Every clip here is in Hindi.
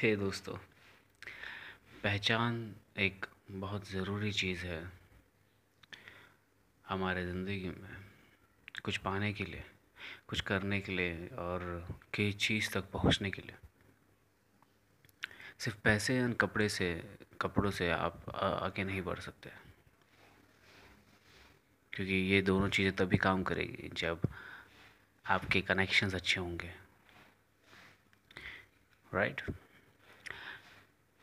हे दोस्तों, पहचान एक बहुत ज़रूरी चीज़ है हमारे ज़िंदगी में। कुछ पाने के लिए, कुछ करने के लिए और किसी चीज़ तक पहुँचने के लिए। सिर्फ़ पैसे और कपड़े से, कपड़ों से आप आगे नहीं बढ़ सकते। क्योंकि ये दोनों चीज़ें तभी काम करेगी जब आपके कनेक्शंस अच्छे होंगे। Right right?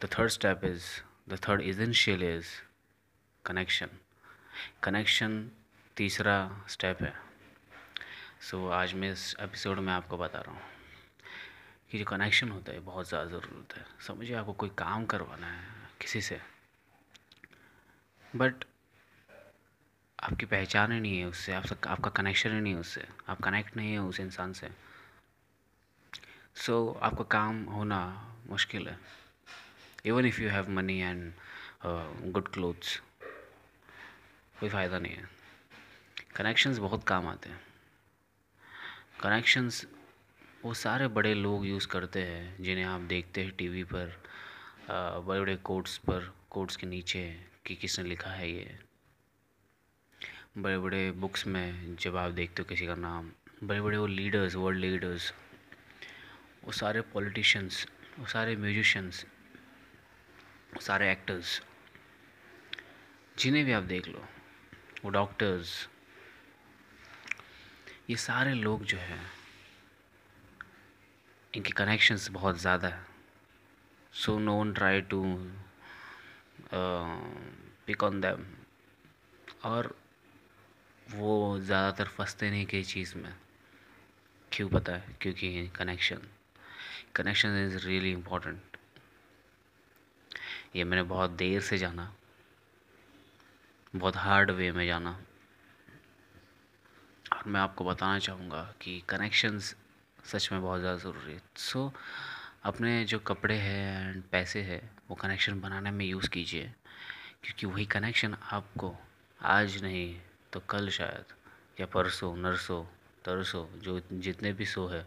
The third step is the third essential is connection. Connection तीसरा स्टेप है। सो so, आज मैं इस एपिसोड में आपको बता रहा हूँ कि जो कनेक्शन होता है बहुत ज़्यादा ज़रूरत है। समझिए आपको कोई काम करवाना है किसी से। बट आपकी पहचान ही नहीं है उससे आप आपका कनेक्शन ही नहीं है उससे। आप कनेक्ट नहीं है उस इंसान से सो। So, आपका काम होना मुश्किल है। Even if you have money and good clothes कोई फ़ायदा नहीं है। कनेक्शंस बहुत काम आते हैं। कनेक्शंस वो सारे बड़े लोग यूज़ करते हैं, जिन्हें आप देखते हैं टीवी पर बड़े बड़े कोट्स पर कोट्स के नीचे कि किसने लिखा है ये। बड़े बड़े बुक्स में जब आप देखते हो किसी का नाम बड़े बड़े वो लीडर्स वर्ल्ड लीडर्स वो सारे पॉलिटिशियंस वो सारे म्यूजिशंस सारे एक्टर्स जिन्हें भी आप देख लो, वो डॉक्टर्स ये सारे लोग जो हैं, इनके कनेक्शंस बहुत ज़्यादा है। So no one try to pick on them और वो ज़्यादातर फंसते नहीं किसी चीज़ में। क्यों पता है? क्योंकि connection connection is really important ये मैंने बहुत देर से जाना। बहुत हार्ड वे में जाना। और मैं आपको बताना चाहूँगा कि कनेक्शंस सच में बहुत ज़्यादा ज़रूरी है। सो so, अपने जो कपड़े हैं एंड पैसे हैं वो कनेक्शन बनाने में यूज़ कीजिए। क्योंकि वही कनेक्शन आपको आज नहीं तो कल शायद या परसों नरसों तरसों जो जितने भी सो है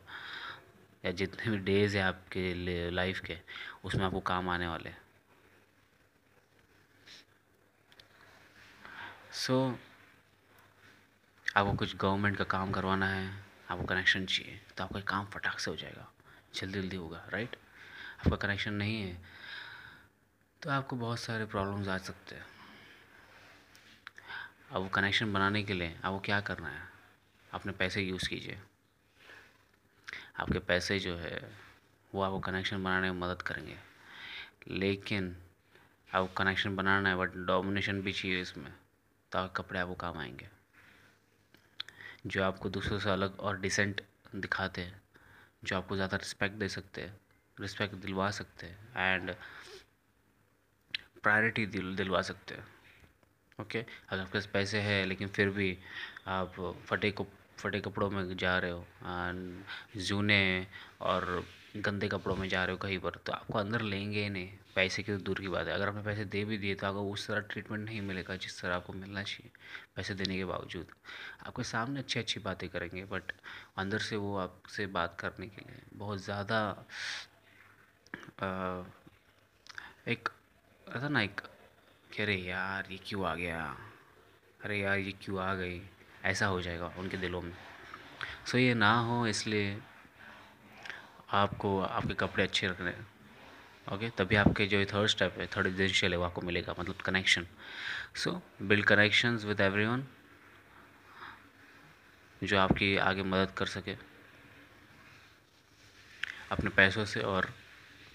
या जितने भी डेज़ हैं आपके लाइफ के उसमें आपको काम आने वाले हैं। सो so, आपको कुछ गवर्नमेंट का काम करवाना है आपको कनेक्शन चाहिए तो आपका काम फटाक से हो जाएगा। जल्दी जल्दी होगा राइट आपका कनेक्शन नहीं है तो आपको बहुत सारे प्रॉब्लम्स आ सकते हैं। अब वो कनेक्शन बनाने के लिए आपको क्या करना है? अपने पैसे यूज़ कीजिए। आपके पैसे जो है वो आपको कनेक्शन बनाने में मदद करेंगे। लेकिन आपको कनेक्शन बनाना है बट डोमिनेशन भी चाहिए इसमें। ताकि कपड़े आपको काम आएँगे जो आपको दूसरों से अलग और डिसेंट दिखाते हैं, जो आपको ज़्यादा रिस्पेक्ट दे सकते हैं रिस्पेक्ट दिलवा सकते हैं एंड प्रायोरिटी दिल, दिलवा सकते हैं ओके okay? अगर आपके पास पैसे हैं, लेकिन फिर भी आप फटे को, फटे कपड़ों में जा रहे हो जूने और गंदे कपड़ों में जा रहे हो कहीं पर तो आपको अंदर लेंगे ही नहीं। पैसे की तो दूर की बात है। अगर आपने पैसे दे भी दिए तो आपको उस तरह ट्रीटमेंट नहीं मिलेगा जिस तरह आपको मिलना चाहिए, पैसे देने के बावजूद। आपके सामने अच्छी अच्छी बातें करेंगे बट अंदर से वो आपसे बात करने के लिए बहुत ज़्यादा एक ऐसा ना एक, कि अरे यार, ये क्यों आ गया? अरे यार, ये क्यों आ गई? ऐसा हो जाएगा उनके दिलों में। सो ये ना हो, इसलिए आपको, आपके कपड़े अच्छे रखने। ओके तभी आपके जो थर्ड स्टेप है थर्ड एजेंशियल है, वो आपको मिलेगा मतलब connection so build connections with everyone जो आपकी आगे मदद कर सके। अपने पैसों से और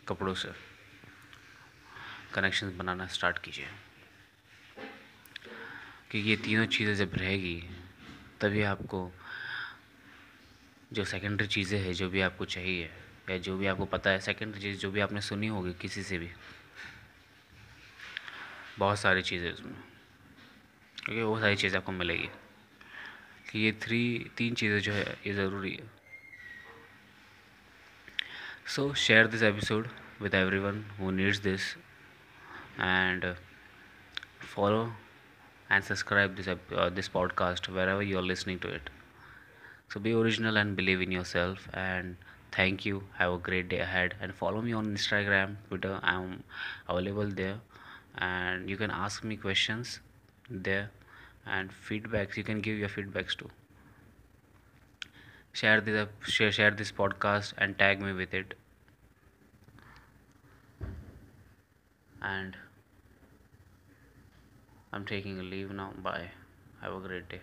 कपड़ों से। कनेक्शंस बनाना स्टार्ट कीजिए। क्योंकि ये तीनों चीज़ें जब रहेगी, तभी आपको जो सेकेंडरी चीज़ें हैं, जो भी आपको चाहिए या जो भी आपको पता है सेकेंड चीज़ जो भी आपने सुनी होगी किसी से भी। बहुत सारी चीज़ें उसमें। क्योंकि वो सारी चीज़ें आपको मिलेगी। कि ये थ्री तीन चीज़ें जो है, ये ज़रूरी है। So share this episode with everyone who needs this and follow and subscribe this this podcast wherever you are listening to it so, be original and believe in yourself and thank you. Have a great day ahead. And follow me on instagram twitter. I'm available there. And you can ask me questions there. And feedbacks. You can give your feedbacks too. Share this share, share this podcast and tag me with it. And i'm taking a leave now. Bye. Have a great day